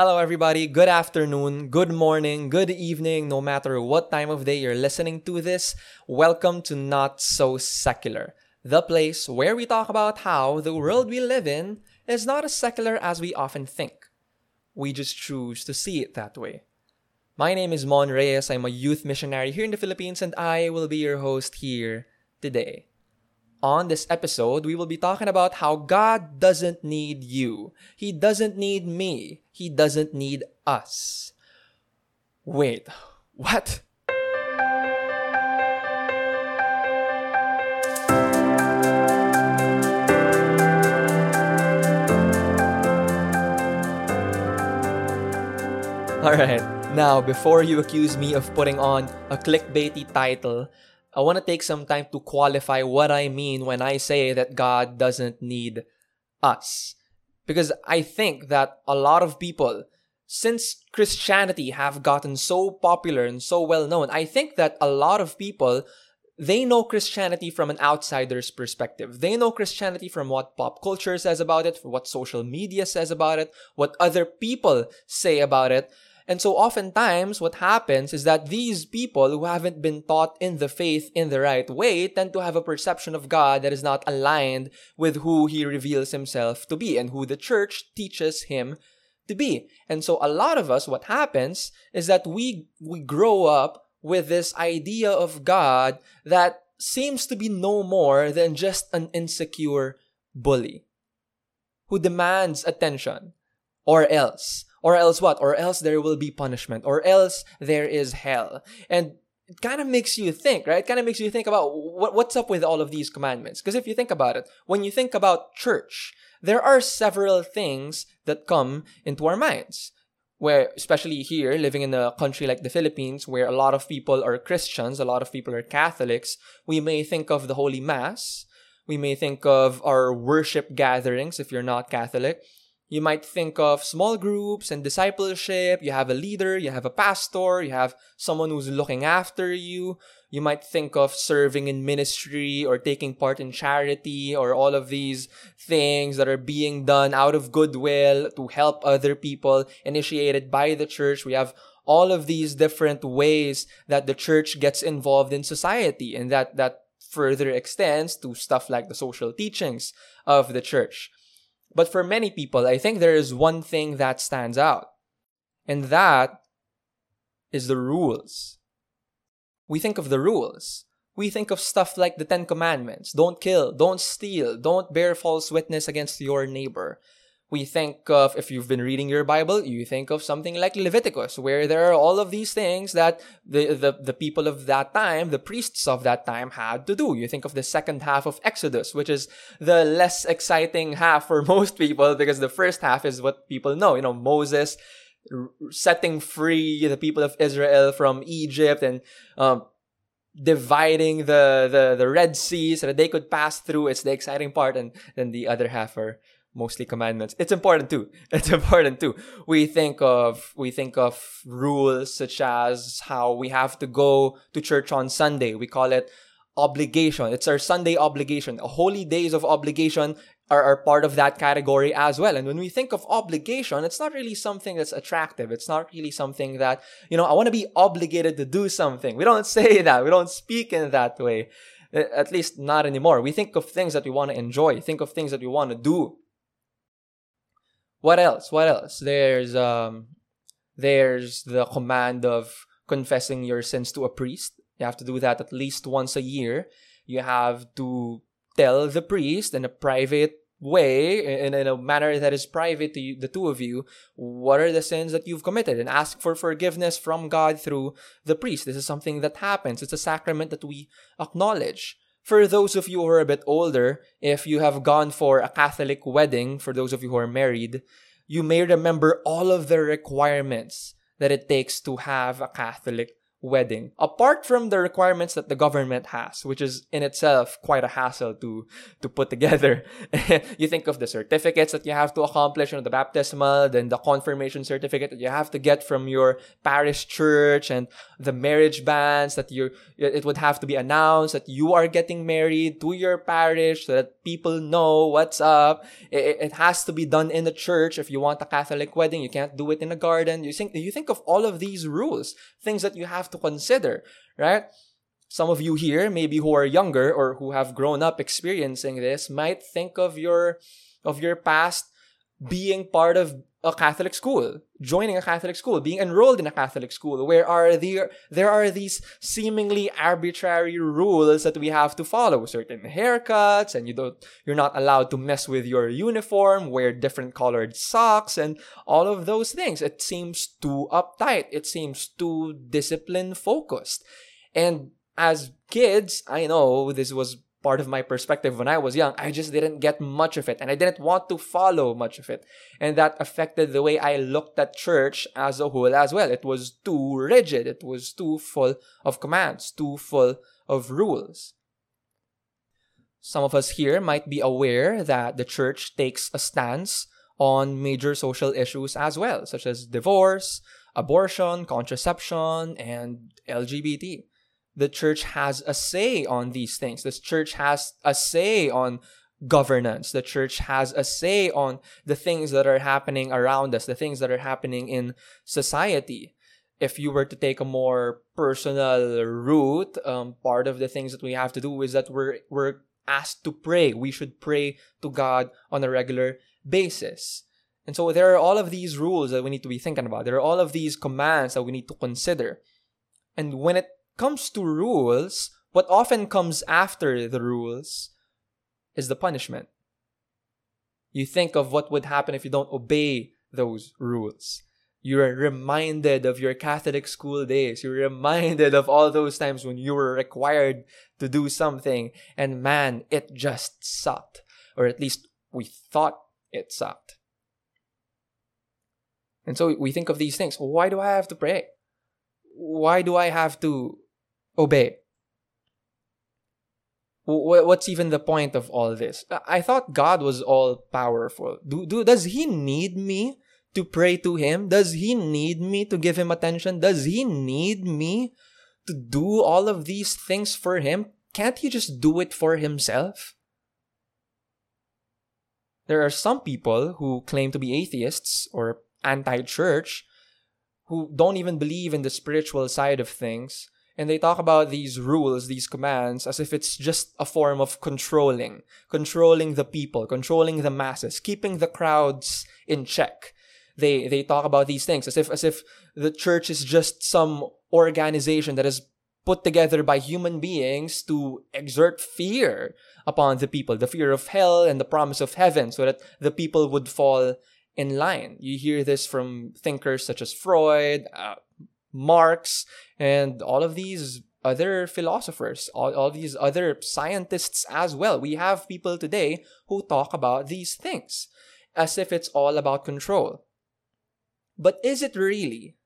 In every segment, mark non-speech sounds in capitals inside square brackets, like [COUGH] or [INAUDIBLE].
Hello, everybody. Good afternoon, good morning, good evening, no matter what time of day you're listening to this. Welcome to Not So Secular, the place where we talk about how the world we live in is not as secular as we often think. We just choose to see it that way. My name is Mon Reyes. I'm a youth missionary here in the Philippines, and I will be your host here today. On this episode, we will be talking about how God doesn't need you. He doesn't need me. He doesn't need us. Wait, what? Alright, now before you accuse me of putting on a clickbaity title, I want to take some time to qualify what I mean when I say that God doesn't need us. Because I think that a lot of people, since Christianity have gotten so popular and so well known, I think that a lot of people they know Christianity from an outsider's perspective. They know Christianity from what pop culture says about it, what social media says about it, what other people say about it. And so oftentimes what happens is that these people who haven't been taught in the faith in the right way tend to have a perception of God that is not aligned with who he reveals himself to be and who the church teaches him to be. And so a lot of us what happens is that we we grow up with this idea of God that seems to be no more than just an insecure bully who demands attention or else or else what? Or else there will be punishment. Or else there is hell. And it kind of makes you think, right? It kind of makes you think about what, what's up with all of these commandments. Because if you think about it, when you think about church, there are several things that come into our minds. Where, especially here, living in a country like the Philippines, where a lot of people are Christians, a lot of people are Catholics, we may think of the Holy Mass. We may think of our worship gatherings if you're not Catholic. You might think of small groups and discipleship. You have a leader, you have a pastor, you have someone who's looking after you. You might think of serving in ministry or taking part in charity or all of these things that are being done out of goodwill to help other people initiated by the church. We have all of these different ways that the church gets involved in society and that, that further extends to stuff like the social teachings of the church. But for many people, I think there is one thing that stands out, and that is the rules. We think of the rules. We think of stuff like the Ten Commandments don't kill, don't steal, don't bear false witness against your neighbor we think of, if you've been reading your Bible, you think of something like Leviticus, where there are all of these things that the, the, the people of that time, the priests of that time had to do. You think of the second half of Exodus, which is the less exciting half for [LAUGHS] most people because the first half is what people know. You know, Moses setting free the people of Israel from Egypt and, um, dividing the, the, the Red Sea so that they could pass through. It's the exciting part. And then the other half are mostly commandments. It's important too. [LAUGHS] It's important too. We think of we think of rules such as how we have to go to church on Sunday. We call it obligation. It's our Sunday obligation. Holy days of obligation are, are part of that category as well. And when we think of obligation, it's not really something that's attractive. It's not really something that, you know, I want to be obligated to do something. We don't [LAUGHS] say that. We don't speak in that way. At least not anymore. We think of things that we want to enjoy, think of things that we want to do what else? What else? There's um there's the command of confessing your sins to a priest. You have to do that at least once a year. You have to tell the priest in a private way, in, in a manner that is private to you, the two of you, what are the sins that you've committed and ask for forgiveness from God through the priest. This is something that happens. It's a sacrament that we acknowledge. For those of you who are a bit older, if you have gone for a Catholic wedding, for those of you who are married, you may remember all of the requirements that it takes to have a Catholic wedding. Apart from the requirements that the government has which is in itself quite a hassle to to put together. [LAUGHS] You think of the certificates that you have to accomplish you know the baptismal then the confirmation certificate that you have to get from your parish church and the marriage banns that you it would have to be announced that you are getting married to your parish so that people know what's up. It, it has to be done in the church. If you want a catholic wedding you can't do it in a garden. You think you think of all of these rules things that you have to consider, right? Some of you here, maybe who are younger or who have grown up experiencing this, might think of your of your past being part of a Catholic school, joining a Catholic school, being enrolled in a Catholic school, where are there there are these seemingly arbitrary rules that we have to follow, certain haircuts, and you don't you're not allowed to mess with your uniform, wear different colored socks, and all of those things. It seems too uptight. It seems too discipline focused. And as kids, I know this was part of my perspective when I was young, I just didn't get much of it and I didn't want to follow much of it. And that affected the way I looked at church as a whole as well. It was too rigid. It was too full of commands, too full of rules. Some of us here might be aware that the church takes a stance on major social issues as well, such as divorce, abortion, contraception, and LGBT the church has a say on these things. The church has a say on governance. The church has a say on the things that are happening around us, the things that are happening in society. If you were to take a more personal route, um, part of the things that we have to do is that we're we're asked to pray. We should pray to God on a regular basis. And so there are all of these rules that we need to be thinking about. There are all of these commands that we need to consider. And when it comes to rules, what often comes after the rules is the punishment. You think of what would happen if you don't obey those rules. You're reminded of your Catholic school days. You're reminded of all those times when you were required to do something, and man, it just sucked. Or at least we thought it sucked. And so we think of these things. Why do I have to pray? Why do I have to obey. What's even the point of all this? I thought God was all powerful. Do, do, does He need me to pray to Him? Does He need me to give Him attention? Does He need me to do all of these things for Him? Can't He just do it for Himself? There are some people who claim to be atheists or anti church who don't even believe in the spiritual side of things and they talk about these rules, these commands, as if it's just a form of controlling, controlling the people, controlling the masses, keeping the crowds in check. They they talk about these things as if as if the church is just some organization that is put together by human beings to exert fear upon the people, the fear of hell and the promise of heaven, so that the people would fall in line. You hear this from thinkers such as Freud, uh, Marx, and all of these other philosophers, all, all these other scientists as well. We have people today who talk about these things as if it's all about control. But is it really?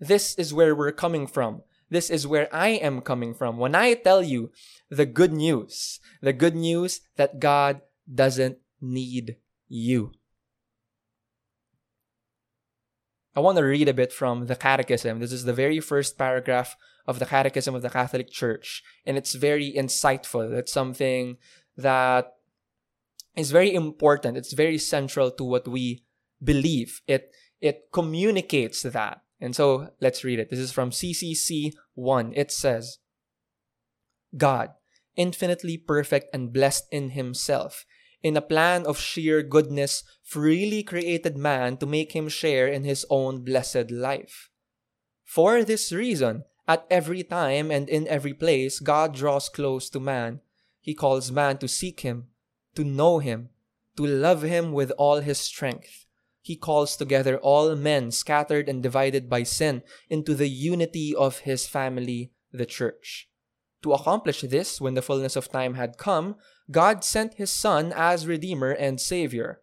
This is where we're coming from. This is where I am coming from when I tell you the good news. The good news that God doesn't need you. I want to read a bit from the Catechism. This is the very first paragraph of the Catechism of the Catholic Church, and it's very insightful. It's something that is very important. It's very central to what we believe. It it communicates that. And so let's read it. This is from CCC 1. It says, God, infinitely perfect and blessed in himself, in a plan of sheer goodness, freely created man to make him share in his own blessed life. For this reason, at every time and in every place, God draws close to man. He calls man to seek him, to know him, to love him with all his strength. He calls together all men scattered and divided by sin into the unity of his family, the church. To accomplish this, when the fullness of time had come, God sent his Son as Redeemer and Savior.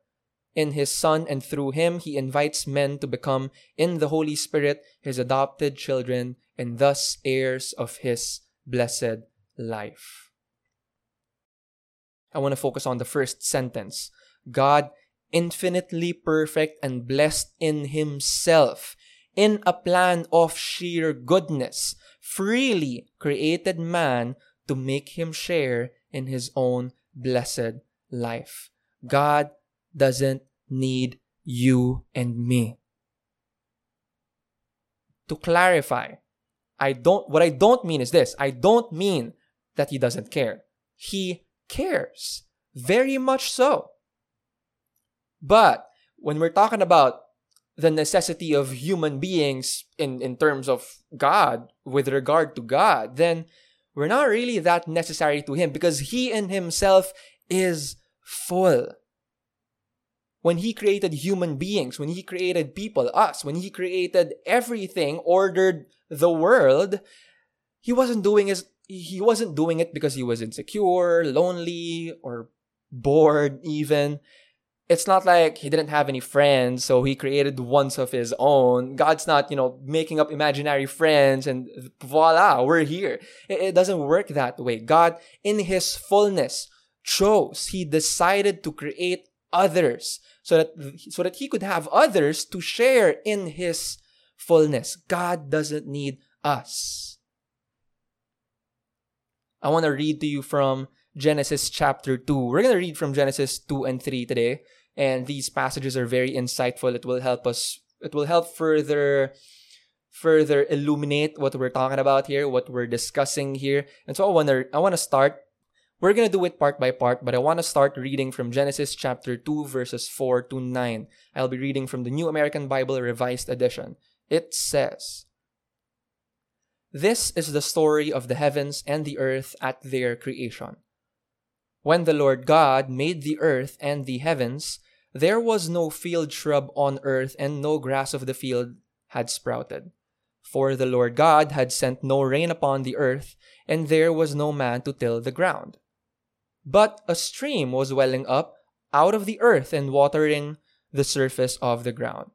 in his Son, and through him he invites men to become, in the Holy Spirit, his adopted children, and thus heirs of his blessed life. I want to focus on the first sentence. God, infinitely perfect and blessed in himself, in a plan of sheer goodness, freely created man to make him share in his own blessed life. God doesn't need you and me. To clarify, I don't what I don't mean is this. I don't mean that he doesn't care. He cares. Very much so. But when we're talking about the necessity of human beings in, in terms of God, with regard to God, then we're not really that necessary to Him because He in Himself is full when he created human beings, when he created people, us, when he created everything, ordered the world, he wasn't doing his he wasn't doing it because he was insecure, lonely, or bored even. It's not like he didn't have any friends, so he created ones of his own. God's not, you know, making up imaginary friends and voila, we're here. It, it doesn't work that way. God, in his fullness, chose, he decided to create others so that so that he could have others to share in his fullness. God doesn't need us. I want to read to you from Genesis chapter 2. We're going to read from Genesis 2 and 3 today, and these passages are very insightful. It will help us it will help further further illuminate what we're talking about here, what we're discussing here. And so I want to I want to start we're going to do it part by part, but I want to start reading from Genesis chapter 2, verses 4 to 9. I'll be reading from the New American Bible Revised Edition. It says, This is the story of the heavens and the earth at their creation. When the Lord God made the earth and the heavens, there was no field shrub on earth, and no grass of the field had sprouted. For the Lord God had sent no rain upon the earth, and there was no man to till the ground. But a stream was welling up out of the earth and watering the surface of the ground.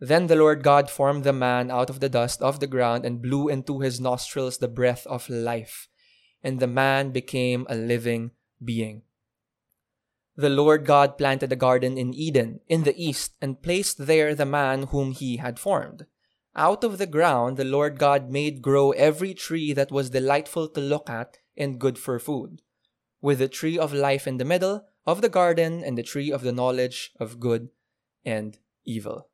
Then the Lord God formed the man out of the dust of the ground and blew into his nostrils the breath of life, and the man became a living being. The Lord God planted a garden in Eden, in the east, and placed there the man whom he had formed. Out of the ground the Lord God made grow every tree that was delightful to look at and good for food with the tree of life in the middle of the garden and the tree of the knowledge of good and evil.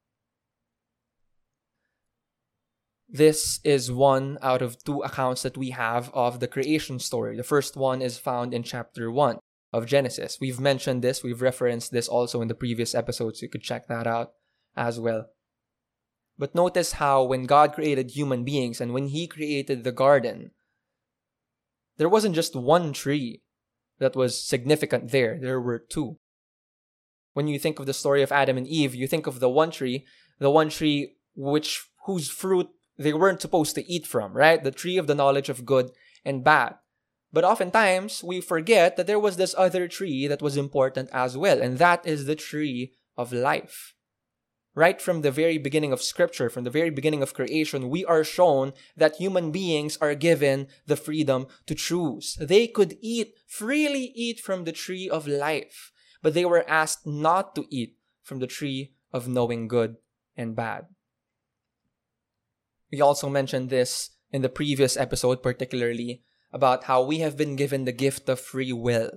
This is one out of two accounts that we have of the creation story. The first one is found in chapter 1 of Genesis. We've mentioned this, we've referenced this also in the previous episodes. You could check that out as well. But notice how when God created human beings and when He created the garden, there wasn't just one tree that was significant there. There were two. When you think of the story of Adam and Eve, you think of the one tree, the one tree which whose fruit they weren't supposed to eat from, right? The tree of the knowledge of good and bad. But oftentimes we forget that there was this other tree that was important as well, and that is the tree of life. Right from the very beginning of Scripture, from the very beginning of creation, we are shown that human beings are given the freedom to choose. They could eat, freely eat from the tree of life, but they were asked not to eat from the tree of knowing good and bad. We also mentioned this in the previous episode, particularly about how we have been given the gift of free will.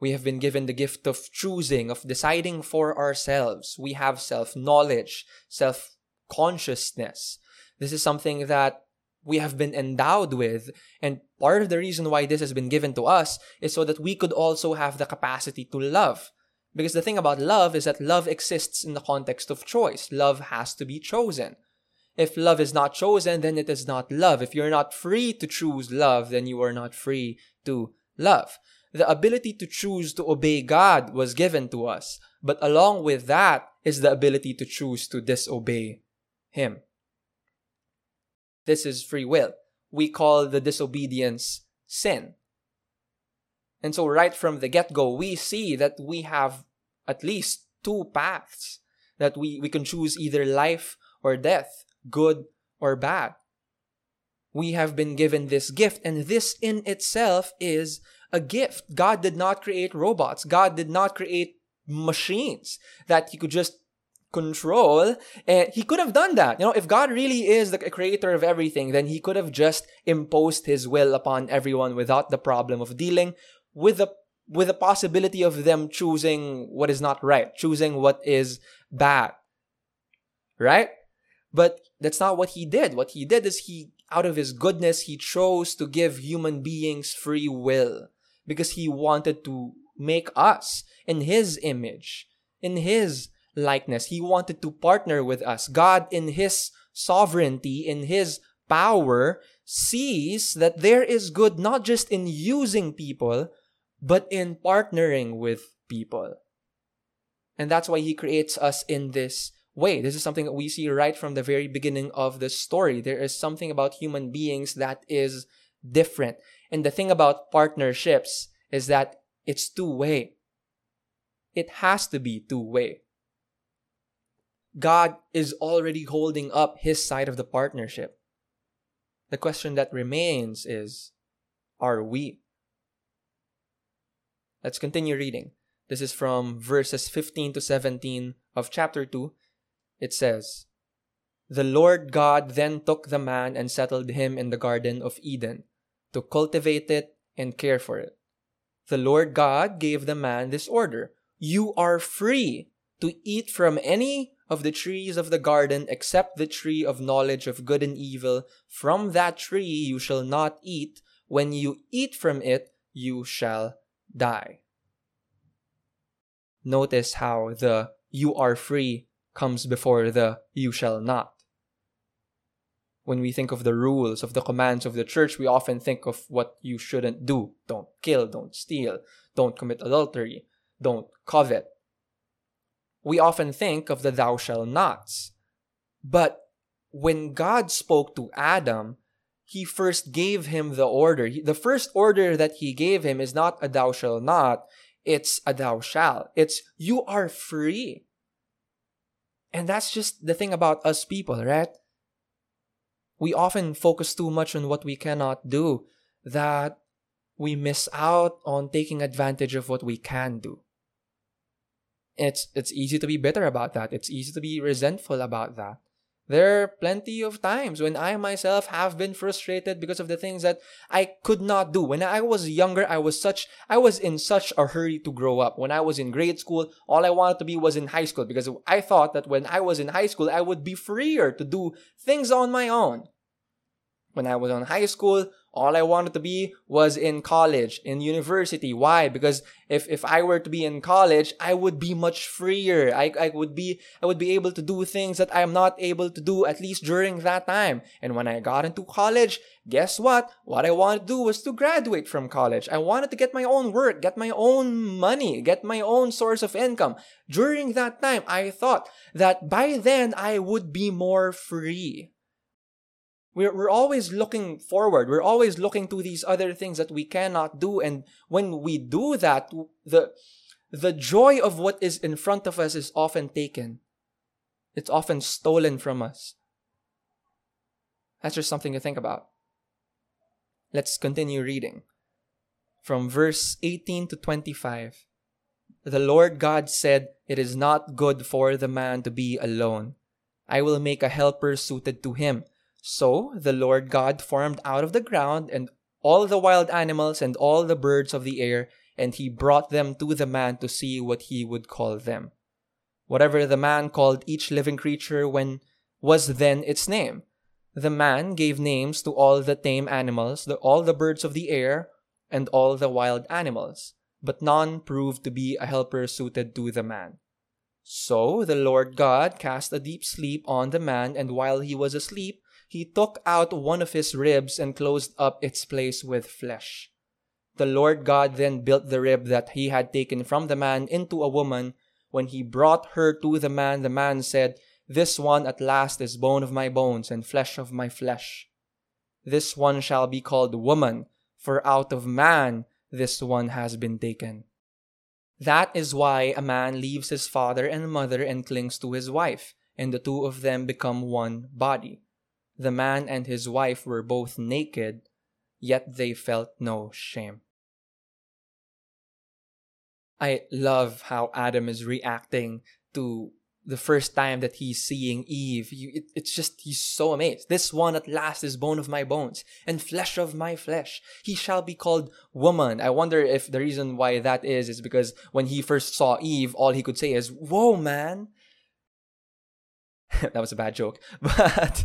We have been given the gift of choosing, of deciding for ourselves. We have self knowledge, self consciousness. This is something that we have been endowed with. And part of the reason why this has been given to us is so that we could also have the capacity to love. Because the thing about love is that love exists in the context of choice. Love has to be chosen. If love is not chosen, then it is not love. If you're not free to choose love, then you are not free to love the ability to choose to obey God was given to us. But along with that is the ability to choose to disobey Him. This is free will. We call the disobedience sin. And so, right from the get go, we see that we have at least two paths that we, we can choose either life or death, good or bad. We have been given this gift, and this in itself is a gift. God did not create robots. God did not create machines that He could just control. And He could have done that. You know, if God really is the creator of everything, then He could have just imposed His will upon everyone without the problem of dealing with the with the possibility of them choosing what is not right, choosing what is bad. Right? But that's not what he did. What he did is he, out of his goodness, he chose to give human beings free will because he wanted to make us in his image, in his likeness. He wanted to partner with us. God, in his sovereignty, in his power, sees that there is good not just in using people, but in partnering with people. And that's why he creates us in this way. This is something that we see right from the very beginning of the story. There is something about human beings that is different. And the thing about partnerships is that it's two way. It has to be two way. God is already holding up his side of the partnership. The question that remains is are we? Let's continue reading. This is from verses 15 to 17 of chapter 2. It says, The Lord God then took the man and settled him in the Garden of Eden to cultivate it and care for it. The Lord God gave the man this order You are free to eat from any of the trees of the garden except the tree of knowledge of good and evil. From that tree you shall not eat. When you eat from it, you shall die. Notice how the you are free comes before the you shall not. When we think of the rules, of the commands of the church, we often think of what you shouldn't do. Don't kill, don't steal, don't commit adultery, don't covet. We often think of the thou shall nots. But when God spoke to Adam, he first gave him the order. The first order that he gave him is not a thou shall not, it's a thou shall. It's you are free. And that's just the thing about us people, right? We often focus too much on what we cannot do that we miss out on taking advantage of what we can do. It's it's easy to be bitter about that. It's easy to be resentful about that. There are plenty of times when I myself have been frustrated because of the things that I could not do. When I was younger, I was such, I was in such a hurry to grow up. When I was in grade school, all I wanted to be was in high school because I thought that when I was in high school, I would be freer to do things on my own. When I was in high school, all I wanted to be was in college, in university. Why? Because if, if I were to be in college, I would be much freer. I, I would be, I would be able to do things that I'm not able to do at least during that time. And when I got into college, guess what? What I wanted to do was to graduate from college. I wanted to get my own work, get my own money, get my own source of income. During that time, I thought that by then I would be more free. We're, we're always looking forward. We're always looking to these other things that we cannot do. And when we do that, the, the joy of what is in front of us is often taken. It's often stolen from us. That's just something to think about. Let's continue reading. From verse 18 to 25. The Lord God said, It is not good for the man to be alone. I will make a helper suited to him. So the Lord God formed out of the ground and all the wild animals and all the birds of the air, and he brought them to the man to see what he would call them. Whatever the man called each living creature when was then its name. The man gave names to all the tame animals, the, all the birds of the air, and all the wild animals, but none proved to be a helper suited to the man. So the Lord God cast a deep sleep on the man, and while he was asleep, he took out one of his ribs and closed up its place with flesh. The Lord God then built the rib that he had taken from the man into a woman. When he brought her to the man, the man said, This one at last is bone of my bones and flesh of my flesh. This one shall be called woman, for out of man this one has been taken. That is why a man leaves his father and mother and clings to his wife, and the two of them become one body. The man and his wife were both naked, yet they felt no shame. I love how Adam is reacting to the first time that he's seeing Eve. You, it, it's just, he's so amazed. This one at last is bone of my bones and flesh of my flesh. He shall be called woman. I wonder if the reason why that is, is because when he first saw Eve, all he could say is, Whoa, man. [LAUGHS] that was a bad joke. [LAUGHS] But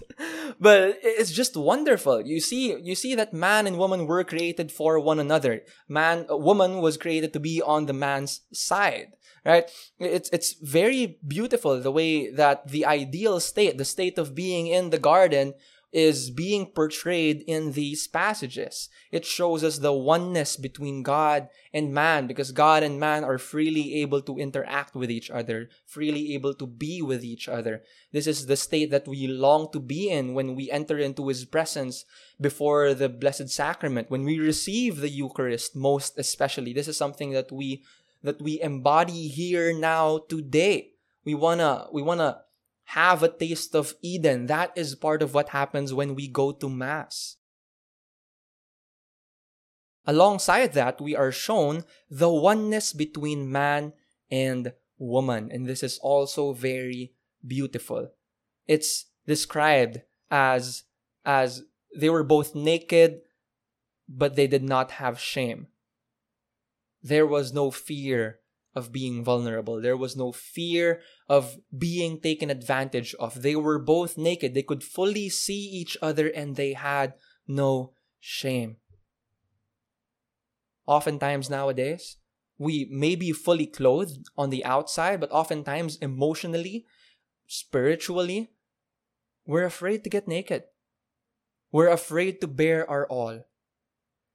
but it's just wonderful. You see you see that man and woman were created for one another. Man woman was created to be on the man's side, right? It's it's very beautiful the way that the ideal state, the state of being in the garden is being portrayed in these passages. It shows us the oneness between God and man because God and man are freely able to interact with each other, freely able to be with each other. This is the state that we long to be in when we enter into His presence before the Blessed Sacrament, when we receive the Eucharist, most especially. This is something that we that we embody here now today. We wanna we wanna have a taste of Eden. That is part of what happens when we go to Mass. Alongside that, we are shown the oneness between man and woman. And this is also very beautiful. It's described as, as they were both naked, but they did not have shame. There was no fear of being vulnerable. There was no fear of being taken advantage of. They were both naked. They could fully see each other and they had no shame. Oftentimes nowadays, we may be fully clothed on the outside, but oftentimes emotionally, spiritually, we're afraid to get naked. We're afraid to bare our all.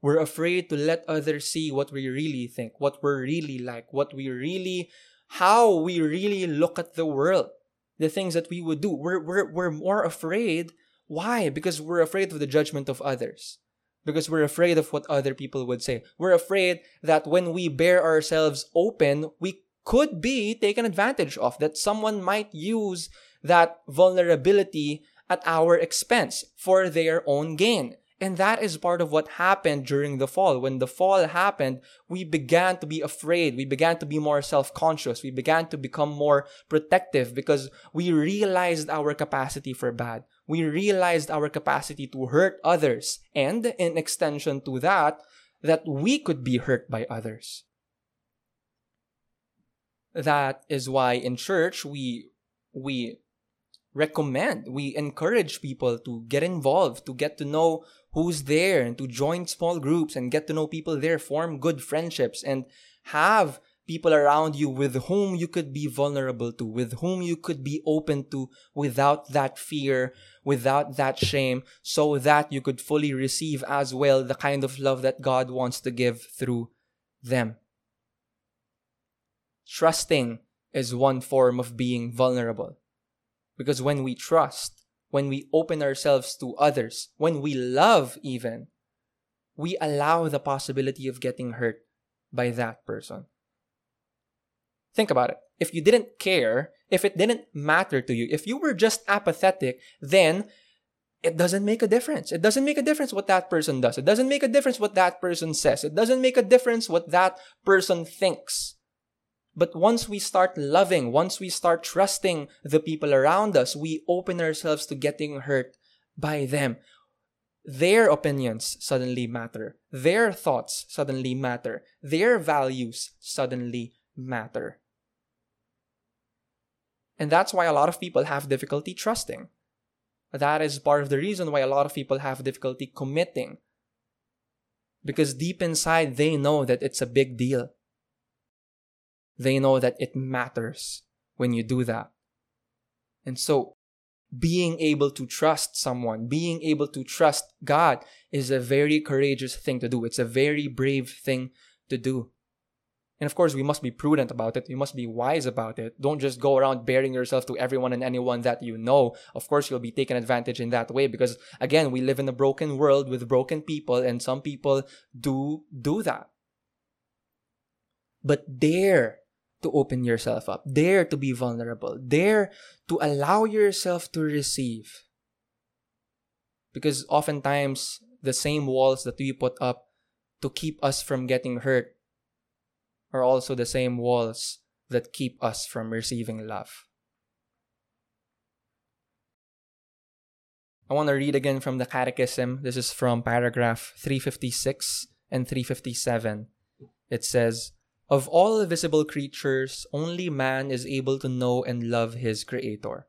We're afraid to let others see what we really think, what we're really like, what we really, how we really look at the world, the things that we would do. We're, we're, we're more afraid. Why? Because we're afraid of the judgment of others. Because we're afraid of what other people would say. We're afraid that when we bare ourselves open, we could be taken advantage of, that someone might use that vulnerability at our expense for their own gain. And that is part of what happened during the fall. When the fall happened, we began to be afraid. We began to be more self-conscious. We began to become more protective because we realized our capacity for bad. We realized our capacity to hurt others. And in extension to that, that we could be hurt by others. That is why in church we, we recommend, we encourage people to get involved, to get to know who's there and to join small groups and get to know people there, form good friendships and have people around you with whom you could be vulnerable to, with whom you could be open to without that fear, without that shame, so that you could fully receive as well the kind of love that God wants to give through them. Trusting is one form of being vulnerable. Because when we trust, when we open ourselves to others, when we love even, we allow the possibility of getting hurt by that person. Think about it. If you didn't care, if it didn't matter to you, if you were just apathetic, then it doesn't make a difference. It doesn't make a difference what that person does. It doesn't make a difference what that person says. It doesn't make a difference what that person thinks. But once we start loving, once we start trusting the people around us, we open ourselves to getting hurt by them. Their opinions suddenly matter. Their thoughts suddenly matter. Their values suddenly matter. And that's why a lot of people have difficulty trusting. That is part of the reason why a lot of people have difficulty committing. Because deep inside, they know that it's a big deal they know that it matters when you do that. And so, being able to trust someone, being able to trust God is a very courageous thing to do. It's a very brave thing to do. And of course, we must be prudent about it. We must be wise about it. Don't just go around baring yourself to everyone and anyone that you know. Of course, you'll be taken advantage in that way because again, we live in a broken world with broken people and some people do do that. but dare to open yourself up, dare to be vulnerable, dare to allow yourself to receive. Because oftentimes, the same walls that we put up to keep us from getting hurt are also the same walls that keep us from receiving love. I want to read again from the Catechism. This is from paragraph 356 and 357. It says, Of all visible creatures, only man is able to know and love his Creator.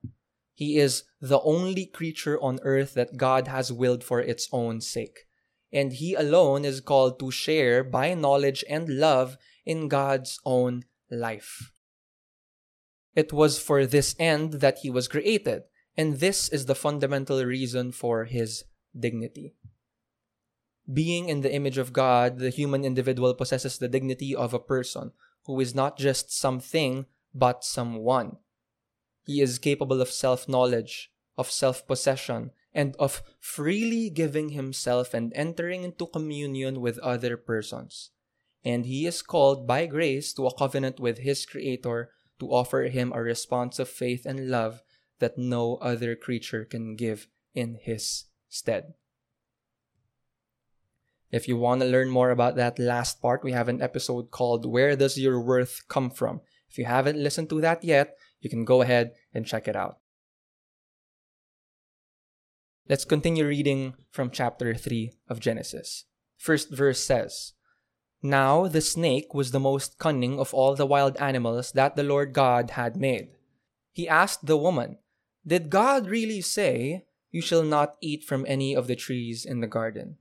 He is the only creature on earth that God has willed for its own sake. And he alone is called to share by knowledge and love in God's own life. It was for this end that he was created and this is the fundamental reason for his dignity. Being in the image of God, the human individual possesses the dignity of a person who is not just something, but someone. He is capable of self knowledge, of self possession, and of freely giving himself and entering into communion with other persons. And he is called by grace to a covenant with his Creator to offer him a response of faith and love that no other creature can give in his stead. If you want to learn more about that last part, we have an episode called Where Does Your Worth Come From? If you haven't listened to that yet, you can go ahead and check it out. Let's continue reading from chapter 3 of Genesis. First verse says, Now the snake was the most cunning of all the wild animals that the Lord God had made. He asked the woman, did God really say, You shall not eat from any of the trees in the garden?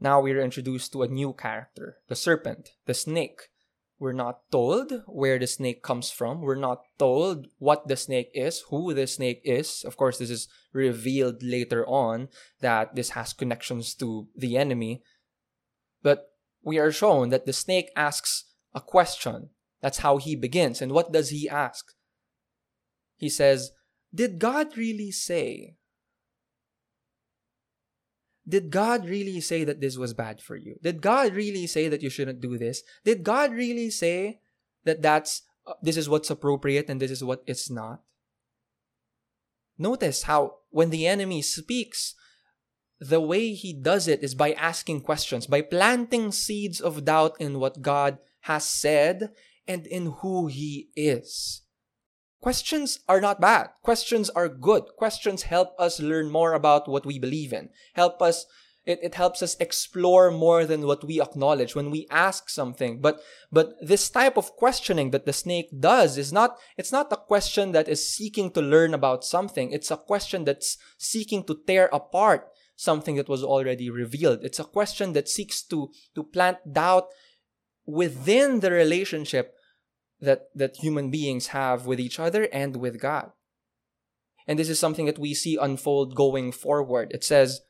Now we are introduced to a new character, the serpent, the snake. We're not told where the snake comes from. We're not told what the snake is, who the snake is. Of course, this is revealed later on that this has connections to the enemy. But we are shown that the snake asks a question. That's how he begins. And what does he ask? he says, Did God really say? Did God really say that this was bad for you? Did God really say that you shouldn't do this? Did God really say that that's uh, this is what's appropriate and this is what it's not? Notice how when the enemy speaks, the way he does it is by asking questions, by planting seeds of doubt in what God has said and in who he is. Questions are not bad. Questions are good. Questions help us learn more about what we believe in. Help us it, it helps us explore more than what we acknowledge when we ask something. But but this type of questioning that the snake does is not it's not a question that is seeking to learn about something. It's a question that's seeking to tear apart something that was already revealed. It's a question that seeks to to plant doubt within the relationship that, that human beings have with each other and with God. And this is something that we see unfold going forward. It says,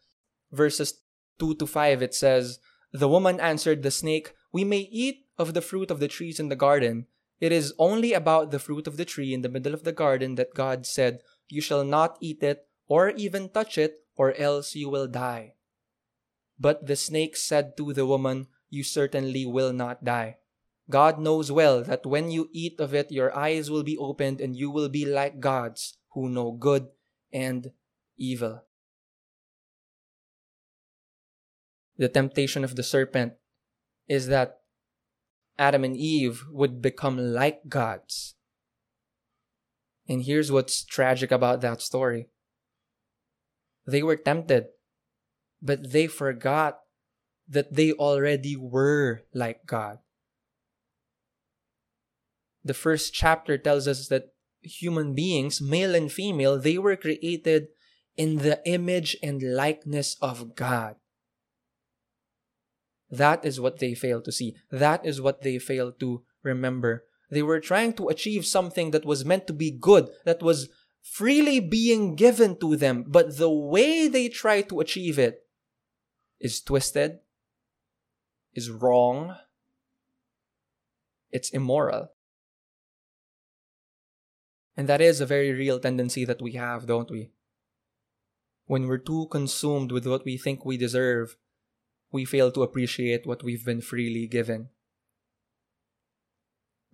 verses 2 to 5, it says, The woman answered the snake, We may eat of the fruit of the trees in the garden. It is only about the fruit of the tree in the middle of the garden that God said, You shall not eat it or even touch it, or else you will die. But the snake said to the woman, You certainly will not die. God knows well that when you eat of it, your eyes will be opened and you will be like gods who know good and evil. The temptation of the serpent is that Adam and Eve would become like gods. And here's what's tragic about that story they were tempted, but they forgot that they already were like God the first chapter tells us that human beings, male and female, they were created in the image and likeness of God. That is what they fail to see. That is what they fail to remember. They were trying to achieve something that was meant to be good, that was freely being given to them, but the way they try to achieve it is twisted, is wrong, it's immoral. And that is a very real tendency that we have, don't we? When we're too consumed with what we think we deserve, we fail to appreciate what we've been freely given.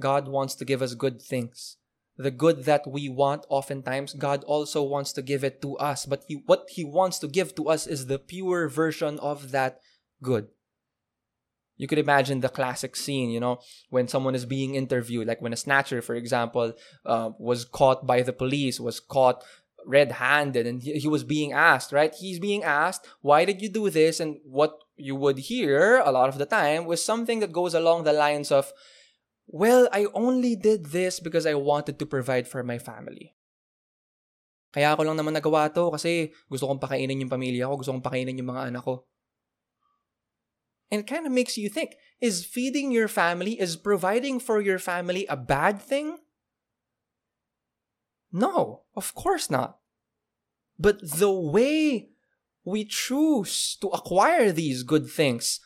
God wants to give us good things. The good that we want, oftentimes, God also wants to give it to us. But he, what He wants to give to us is the pure version of that good. You could imagine the classic scene, you know, when someone is being interviewed, like when a snatcher, for example, uh, was caught by the police, was caught red handed, and he, he was being asked, right? He's being asked, why did you do this? And what you would hear a lot of the time was something that goes along the lines of, well, I only did this because I wanted to provide for my family. Kaya ako lang naman nagawa to kasi gusto kong pakainin yung pamilya ko, gusto kong pakainin yung mga anak ko. And it kind of makes you think, is feeding your family, is providing for your family a bad thing? No, of course not. But the way we choose to acquire these good things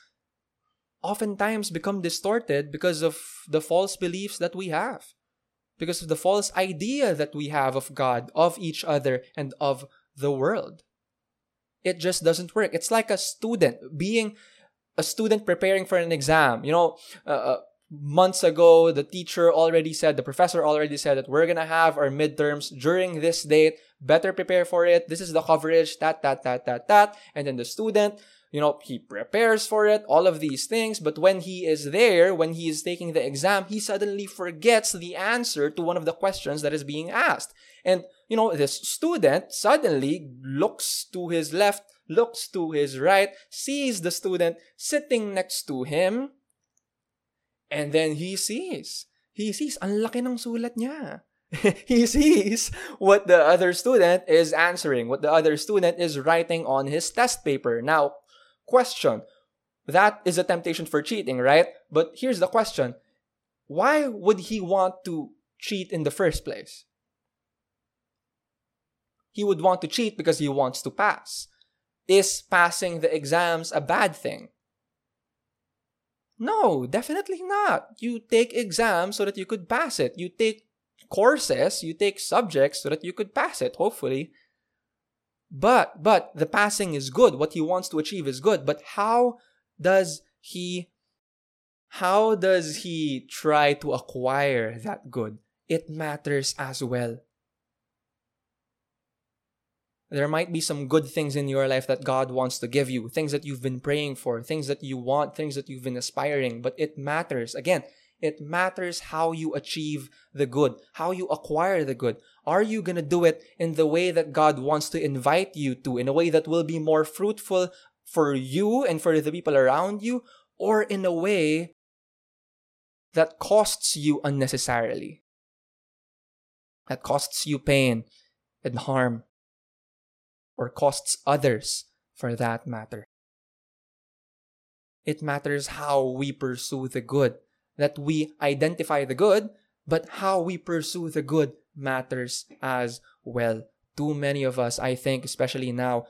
oftentimes become distorted because of the false beliefs that we have, because of the false idea that we have of God, of each other, and of the world. It just doesn't work. It's like a student being a student preparing for an exam. You know, uh, uh months ago, the teacher already said, the professor already said that we're gonna have our midterms during this date. Better prepare for it. This is the coverage, that, that, that, that, that. And then the student, you know, he prepares for it, all of these things. But when he is there, when he is taking the exam, he suddenly forgets the answer to one of the questions that is being asked. And, you know, this student suddenly looks to his left, looks to his right, sees the student sitting next to him, and then he sees. He sees, ang laki ng sulat niya. [LAUGHS] he sees what the other student is answering, what the other student is writing on his test paper. Now, question. That is a temptation for cheating, right? But here's the question. Why would he want to cheat in the first place? He would want to cheat because he wants to pass. Is passing the exams a bad thing? No, definitely not. You take exams so that you could pass it. You take courses, you take subjects so that you could pass it, hopefully. But but the passing is good. What he wants to achieve is good. But how does he how does he try to acquire that good? It matters as well. There might be some good things in your life that God wants to give you, things that you've been praying for, things that you want, things that you've been aspiring, but it matters. Again, it matters how you achieve the good, how you acquire the good. Are you going to do it in the way that God wants to invite you to, in a way that will be more fruitful for you and for the people around you, or in a way that costs you unnecessarily? That costs you pain and harm or costs others for that matter. It matters how we pursue the good, that we identify the good, but how we pursue the good matters as well. Too many of us, I think, especially now,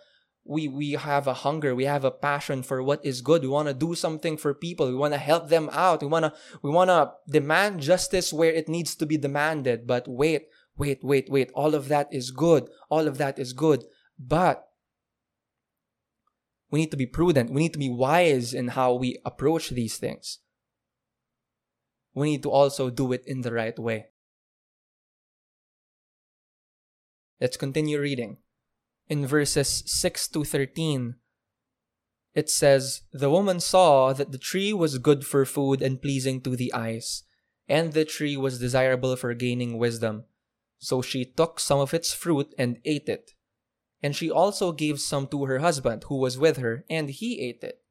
we, we have a hunger, we have a passion for what is good. We want to do something for people. We want to help them out. We want to we want to demand justice where it needs to be demanded. But wait, wait, wait, wait. All of that is good. All of that is good. But we need to be prudent. We need to be wise in how we approach these things. We need to also do it in the right way. Let's continue reading. In verses 6 to 13, it says, The woman saw that the tree was good for food and pleasing to the eyes, and the tree was desirable for gaining wisdom. So she took some of its fruit and ate it. And she also gave some to her husband, who was with her, and he ate it.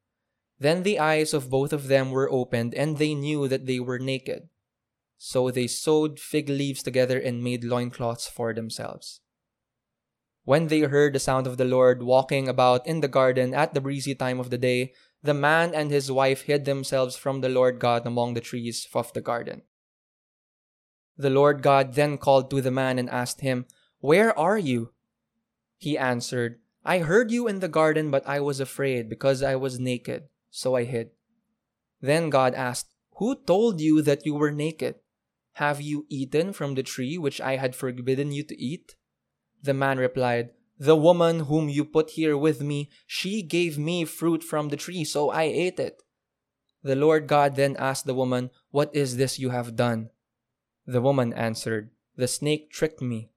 Then the eyes of both of them were opened, and they knew that they were naked. So they sewed fig leaves together and made loincloths for themselves. When they heard the sound of the Lord walking about in the garden at the breezy time of the day, the man and his wife hid themselves from the Lord God among the trees of the garden. The Lord God then called to the man and asked him, Where are you? He answered, I heard you in the garden, but I was afraid because I was naked, so I hid. Then God asked, Who told you that you were naked? Have you eaten from the tree which I had forbidden you to eat? The man replied, The woman whom you put here with me, she gave me fruit from the tree, so I ate it. The Lord God then asked the woman, What is this you have done? The woman answered, The snake tricked me,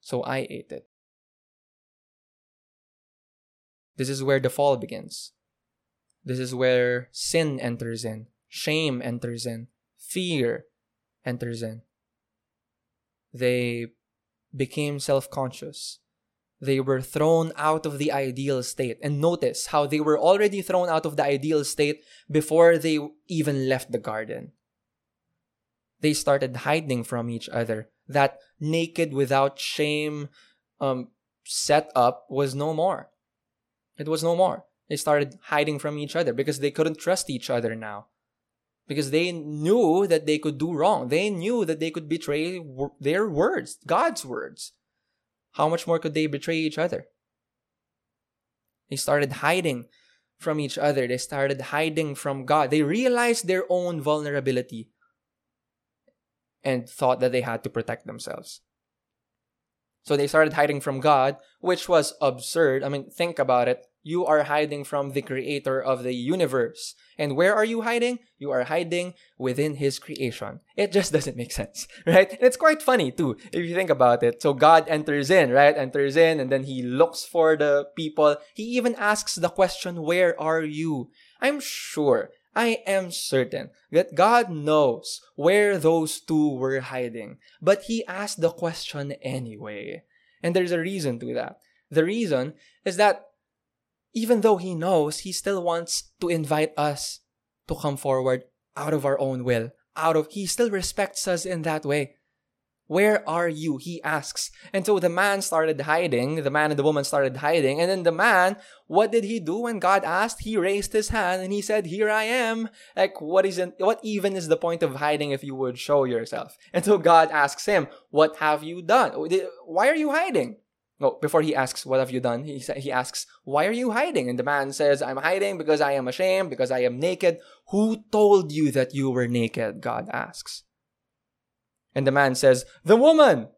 so I ate it. This is where the fall begins. This is where sin enters in, shame enters in, fear enters in. They became self conscious. They were thrown out of the ideal state. And notice how they were already thrown out of the ideal state before they even left the garden. They started hiding from each other. That naked without shame um, setup was no more. It was no more. They started hiding from each other because they couldn't trust each other now. Because they knew that they could do wrong. They knew that they could betray their words, God's words. How much more could they betray each other? They started hiding from each other. They started hiding from God. They realized their own vulnerability and thought that they had to protect themselves. So they started hiding from God, which was absurd. I mean, think about it you are hiding from the creator of the universe. And where are you hiding? You are hiding within his creation. It just [LAUGHS] doesn't make sense, [LAUGHS] right? And it's quite funny too, if you think about it. So God enters in, right? Enters in and then he looks for the people. He even asks the question, where are you? I'm sure, I am certain that God knows where those two were hiding, but he asked the question anyway. And there's a reason to that. The reason is that even though he knows, he still wants to invite us to come forward out of our own will. Out of he still respects us in that way. Where are you? He asks. And so the man started hiding. The man and the woman started hiding. And then the man, what did he do when God asked? He raised his hand and he said, Here I am. Like, what is it, what even is the point of hiding if you would show yourself? And so God asks him, What have you done? Oh, Why are you hiding? No, before he asks, What have you done? He, he asks, Why are you hiding? And the man says, I'm hiding because I am ashamed, because I am naked. Who told you that you were naked? God asks. And the man says, The woman!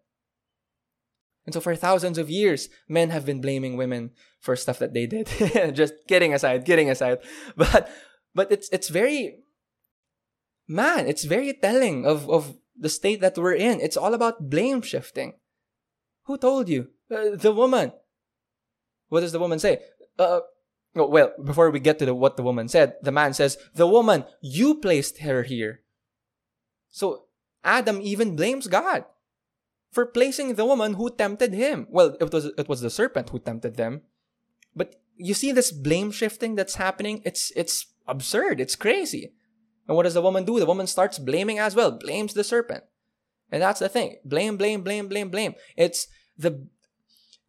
And so for thousands of years, men have been blaming women for stuff that they did. [LAUGHS] Just kidding aside, kidding aside. [LAUGHS] But but it's it's very man, it's very telling of, of the state that we're in. It's all about blame shifting. Who told you? Uh, the woman. What does the woman say? Uh, oh, well, before we get to the, what the woman said, the man says, The woman, you placed her here. So Adam even blames God for placing the woman who tempted him. Well, it was it was the serpent who tempted them. But you see this blame shifting that's happening? It's it's absurd. It's crazy. And what does the woman do? The woman starts blaming as well, blames the serpent. And that's the thing. Blame, blame, blame, blame, blame. It's the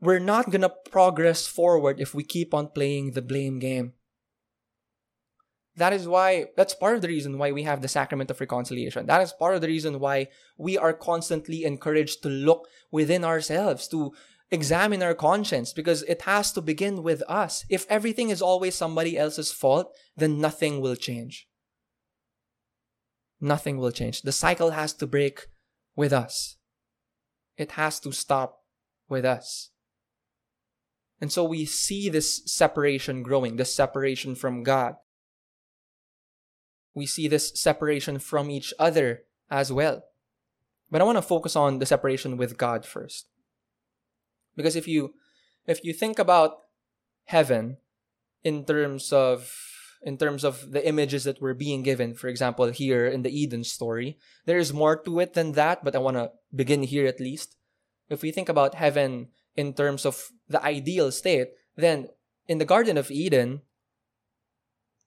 we're not going to progress forward if we keep on playing the blame game. That is why, that's part of the reason why we have the sacrament of reconciliation. That is part of the reason why we are constantly encouraged to look within ourselves, to examine our conscience, because it has to begin with us. If everything is always somebody else's fault, then nothing will change. Nothing will change. The cycle has to break with us. It has to stop with us. And so we see this separation growing, this separation from God. We see this separation from each other as well. But I want to focus on the separation with God first. Because if you if you think about heaven in terms of in terms of the images that were being given, for example, here in the Eden story, there is more to it than that, but I want to begin here at least. If we think about heaven in terms of the ideal state, then in the Garden of Eden,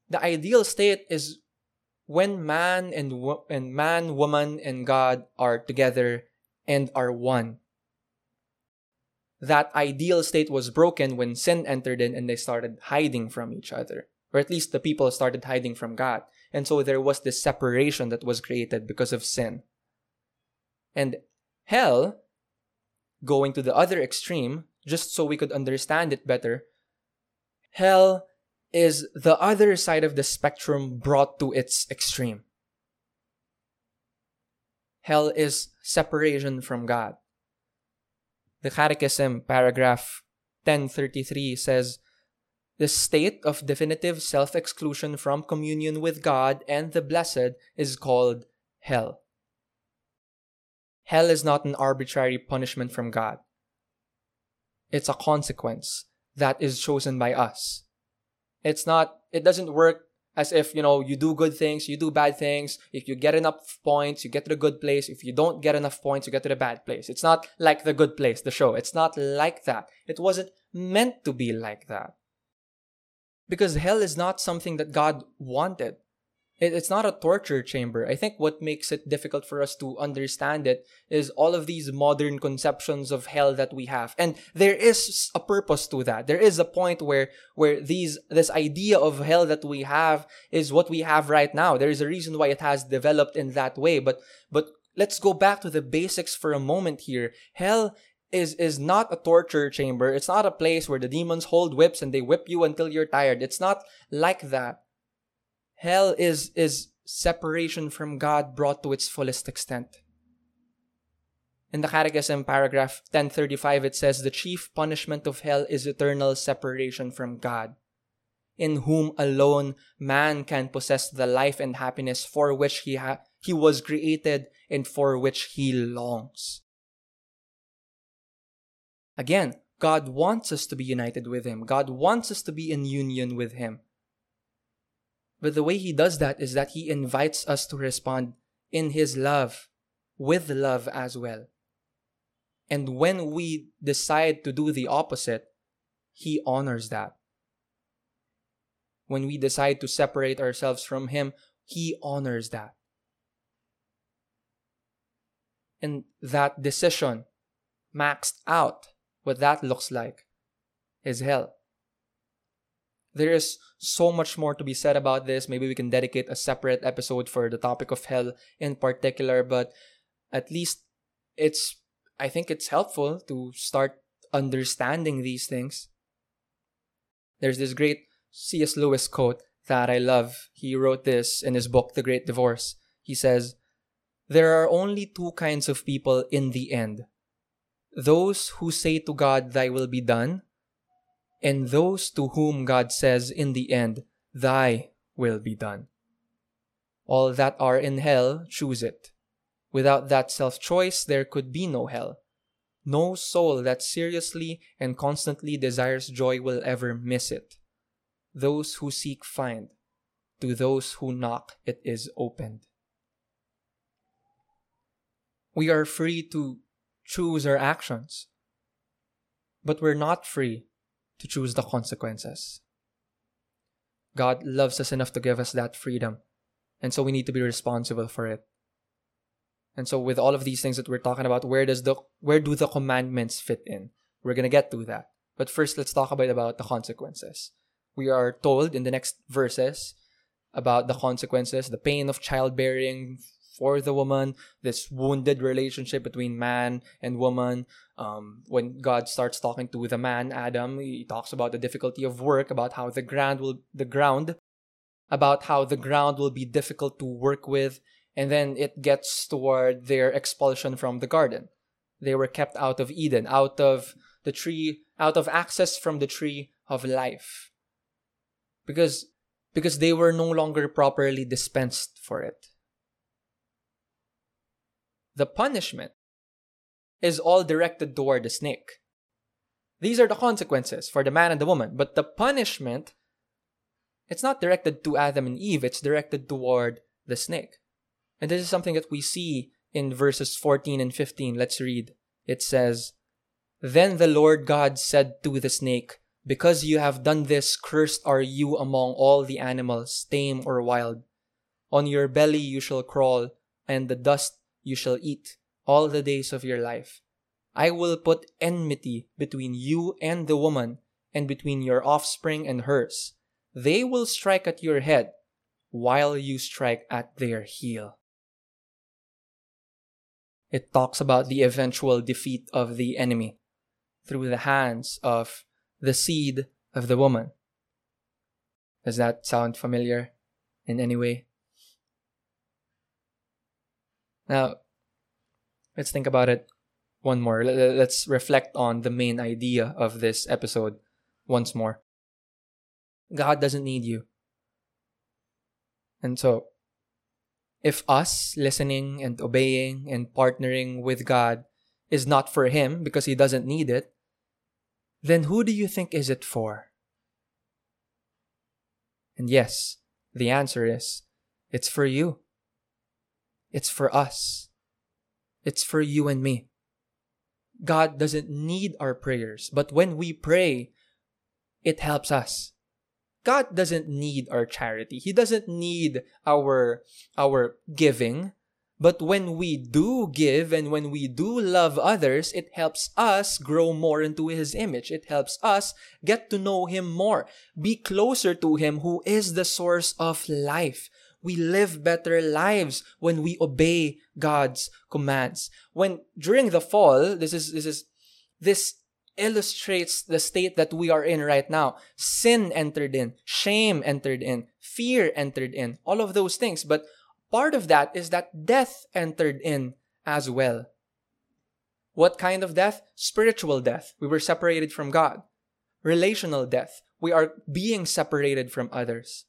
the ideal state is when man and, wo- and man, woman, and God are together and are one. That ideal state was broken when sin entered in and they started hiding from each other. Or at least the people started hiding from God. And so there was this separation that was created because of sin. And hell going to the other extreme, just so we could understand it better, hell is the other side of the spectrum brought to its extreme. Hell is separation from God. The Catechism, paragraph 10:33 says, "The state of definitive self-exclusion from communion with God and the blessed is called hell." Hell is not an arbitrary punishment from God. It's a consequence that is chosen by us. It's not, it doesn't work as if, you know, you do good things, you do bad things. If you get enough points, you get to the good place. If you don't get enough points, you get to the bad place. It's not like the good place, the show. It's not like that. It wasn't meant to be like that. Because hell is not something that God wanted it's not a torture chamber. I think what makes it difficult for us to understand it is all of these modern conceptions of hell that we have. And there is a purpose to that. There is a point where, where these, this idea of hell that we have is what we have right now. There is a reason why it has developed in that way. But, but let's go back to the basics for a moment here. Hell is is not a torture chamber. It's not a place where the demons hold whips and they whip you until you're tired. It's not like that. Hell is, is separation from God brought to its fullest extent. In the Catechism, paragraph 1035, it says, The chief punishment of hell is eternal separation from God, in whom alone man can possess the life and happiness for which he, ha- he was created and for which he longs. Again, God wants us to be united with Him. God wants us to be in union with Him. But the way he does that is that he invites us to respond in his love, with love as well. And when we decide to do the opposite, he honors that. When we decide to separate ourselves from him, he honors that. And that decision, maxed out, what that looks like, is hell there is so much more to be said about this. Maybe we can dedicate a separate episode for the topic of hell in particular, but at least it's, I think it's helpful to start understanding these things. There's this great C.S. Lewis quote that I love. He wrote this in his book, The Great Divorce. He says, There are only two kinds of people in the end those who say to God, Thy will be done, and those to whom God says in the end, Thy will be done. All that are in hell choose it. Without that self choice, there could be no hell. No soul that seriously and constantly desires joy will ever miss it. Those who seek find. To those who knock, it is opened. We are free to choose our actions, but we're not free to choose the consequences. God loves us enough to give us that freedom. And so we need to be responsible for it. And so with all of these things that we're talking about, where does the where do the commandments fit in? We're gonna get to that. But first let's talk about, about the consequences. We are told in the next verses about the consequences, the pain of childbearing, for the woman, this wounded relationship between man and woman. Um, when God starts talking to the man, Adam, he talks about the difficulty of work, about how the ground will, the ground, about how the ground will be difficult to work with, and then it gets toward their expulsion from the garden. They were kept out of Eden, out of the tree, out of access from the tree of life. Because, because they were no longer properly dispensed for it the punishment is all directed toward the snake. These are the consequences for the man and the woman, but the punishment it's not directed to Adam and Eve, it's directed toward the snake. And this is something that we see in verses 14 and 15. Let's read. It says, Then the Lord God said to the snake, Because you have done this, cursed are you among all the animals, tame or wild. On your belly you shall crawl, and the dust you shall eat all the days of your life. I will put enmity between you and the woman, and between your offspring and hers. They will strike at your head, while you strike at their heel. It talks about the eventual defeat of the enemy through the hands of the seed of the woman. Does that sound familiar in any way? Now, let's think about it. one more. Let's reflect on the main idea of this episode once more. God doesn't need you. And so, if us listening and obeying and partnering with God is not for Him because He doesn't need it, then who do you think is it for? And yes, the answer is it's for you. It's for us. It's for you and me. God doesn't need our prayers, but when we pray, it helps us. God doesn't need our charity. He doesn't need our our giving. But when we do give and when we do love others, it helps us grow more into His image. It helps us get to know Him more, be closer to Him who is the source of life. We live better lives when we obey God's commands. When during the fall, this is this is this illustrates the state that we are in right now. Sin entered in, shame entered in, fear entered in, all of those things. But part of that is that death entered in as well. What kind of death? Spiritual death. We were separated from God. Relational death. We are being separated from others.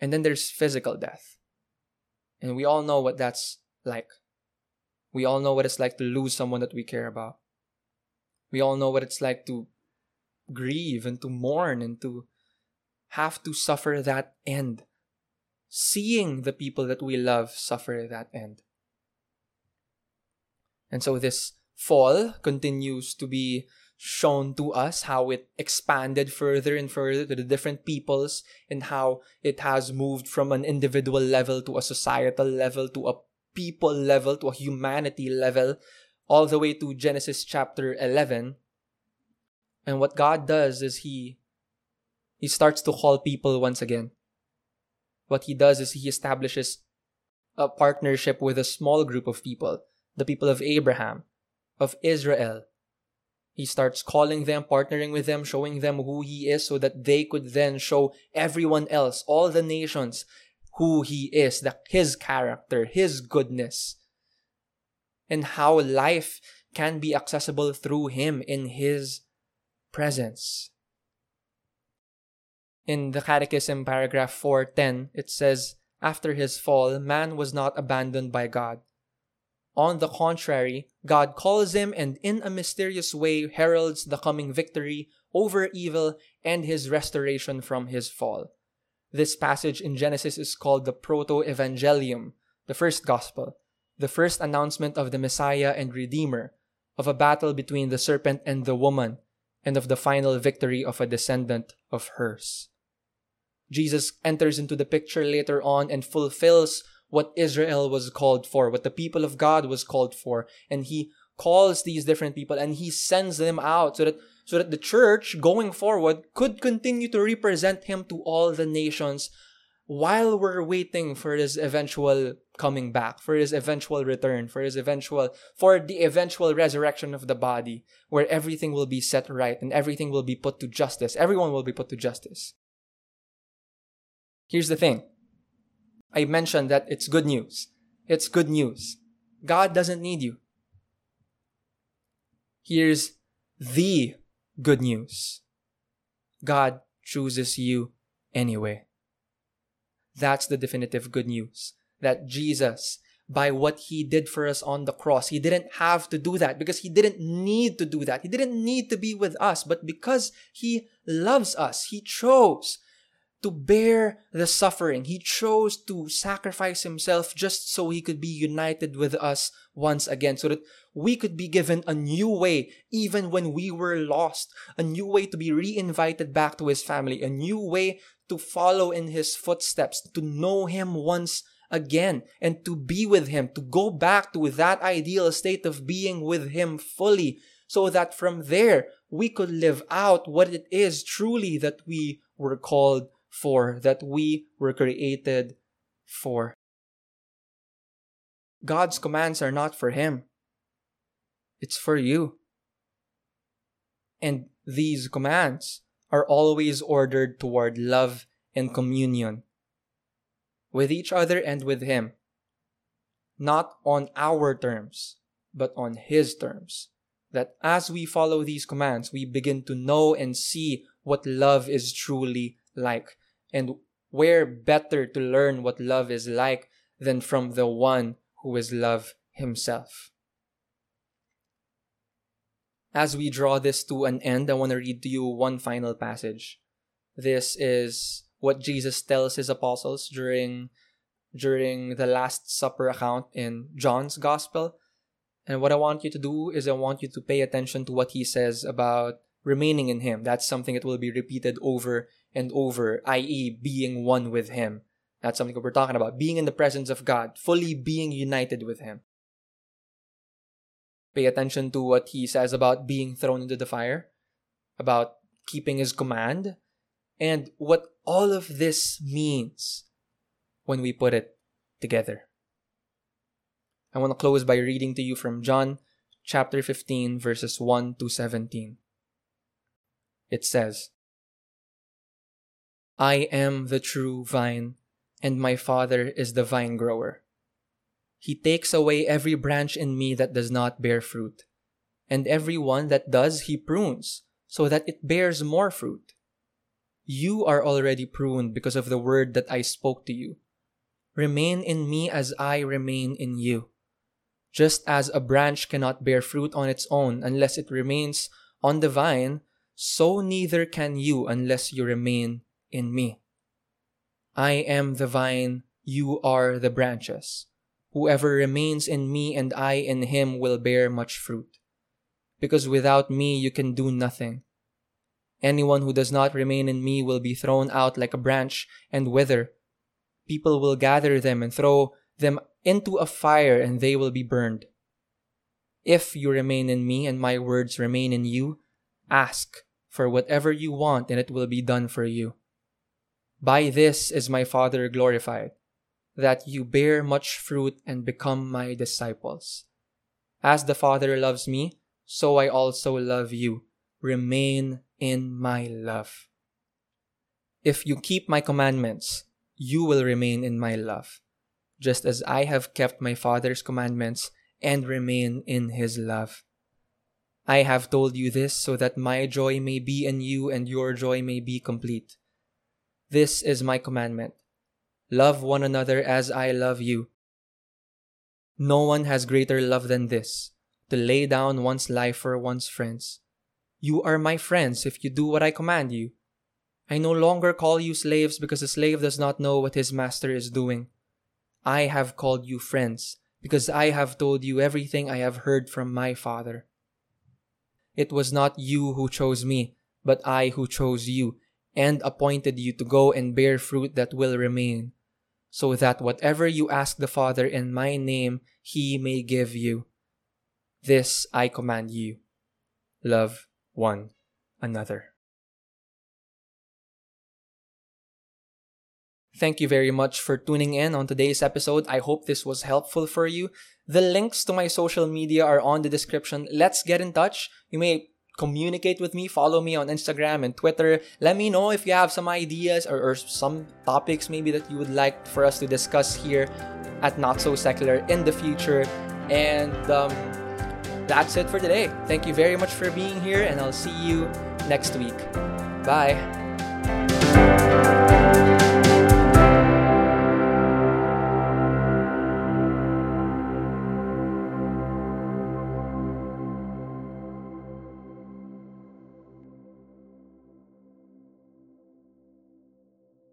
And then there's physical death. And we all know what that's like. We all know what it's like to lose someone that we care about. We all know what it's like to grieve and to mourn and to have to suffer that end. Seeing the people that we love suffer that end. And so this fall continues to be shown to us how it expanded further and further to the different peoples and how it has moved from an individual level to a societal level to a people level to a humanity level all the way to Genesis chapter 11 and what God does is he he starts to call people once again. What he does is he establishes a partnership with a small group of people the people of Abraham of Israel he starts calling them, partnering with them, showing them who he is so that they could then show everyone else, all the nations, who he is, that his character, his goodness, and how life can be accessible through him in his presence. In the Catechism, paragraph 410, it says, After his fall, man was not abandoned by God on the contrary, God calls him and in a mysterious way heralds the coming victory over evil and his restoration from his fall. This passage in Genesis is called the Proto Evangelium, the first gospel, the first announcement of the Messiah and Redeemer, of a battle between the serpent and the woman, and of the final victory of a descendant of hers. Jesus enters into the picture later on and fulfills what Israel was called for, what the people of God was called for. And he calls these different people and he sends them out so that so that the church going forward could continue to represent him to all the nations while we're waiting for his eventual coming back, for his eventual return, for his eventual for the eventual resurrection of the body, where everything will be set right and everything will be put to justice. Everyone will be put to justice. Here's the thing. I mentioned that it's good news. It's good news. God doesn't need you. Here's the good news God chooses you anyway. That's the definitive good news. That Jesus, by what he did for us on the cross, he didn't have to do that because he didn't need to do that. He didn't need to be with us, but because he loves us, he chose to bear the suffering. He chose to sacrifice himself just so he could be united with us once again, so that we could be given a new way, even when we were lost, a new way to be re-invited back to his family, a new way to follow in his footsteps, to know him once again, and to be with him, to go back to that ideal state of being with him fully, so that from there we could live out what it is truly that we were called for, that we were created for. God's commands are not for him, it's for you. And these commands are always ordered toward love and communion with each other and with Him. Not on our terms, but on His terms. that as we follow these commands, we begin to know and see what love is truly like. And where better to learn what love is like than from the one who is love himself. As we draw this to an end, I want to read to you one final passage. This is what Jesus tells his apostles during during the last supper account in John's gospel. And what I want you to do is I want you to pay attention to what he says about remaining in him. That's something that will be repeated over and over, i.e., being one with him. That's something that we're talking about. Being in the presence of God, fully being united with him. Pay attention to what he says about being thrown into the fire, about keeping his command, and what all of this means when we put it together. I want to close by reading to you from John chapter 15, verses 1 to 17. It says, I am the true vine, and my Father is the vine grower. He takes away every branch in me that does not bear fruit, and every one that does, he prunes, so that it bears more fruit. You are already pruned because of the word that I spoke to you. Remain in me as I remain in you. Just as a branch cannot bear fruit on its own unless it remains on the vine, so neither can you unless you remain in me. I am the vine, you are the branches. Whoever remains in me and I in him will bear much fruit. Because without me you can do nothing. Anyone who does not remain in me will be thrown out like a branch and wither. People will gather them and throw them into a fire and they will be burned. If you remain in me and my words remain in you, ask for whatever you want and it will be done for you. By this is my Father glorified, that you bear much fruit and become my disciples. As the Father loves me, so I also love you. Remain in my love. If you keep my commandments, you will remain in my love, just as I have kept my Father's commandments and remain in his love. I have told you this so that my joy may be in you and your joy may be complete. This is my commandment. Love one another as I love you. No one has greater love than this, to lay down one's life for one's friends. You are my friends if you do what I command you. I no longer call you slaves because a slave does not know what his master is doing. I have called you friends because I have told you everything I have heard from my Father. It was not you who chose me, but I who chose you and appointed you to go and bear fruit that will remain, so that whatever you ask the Father in my name, he may give you. This I command you. Love one another. Thank you very much for tuning in on today's episode. I hope this was helpful for you. The links to my social media are on the description. Let's get in touch. You may communicate with me, follow me on Instagram and Twitter. Let me know if you have some ideas or, or some topics maybe that you would like for us to discuss here at Not So Secular in the future. And um, that's it for today. Thank you very much for being here, and I'll see you next week. Bye.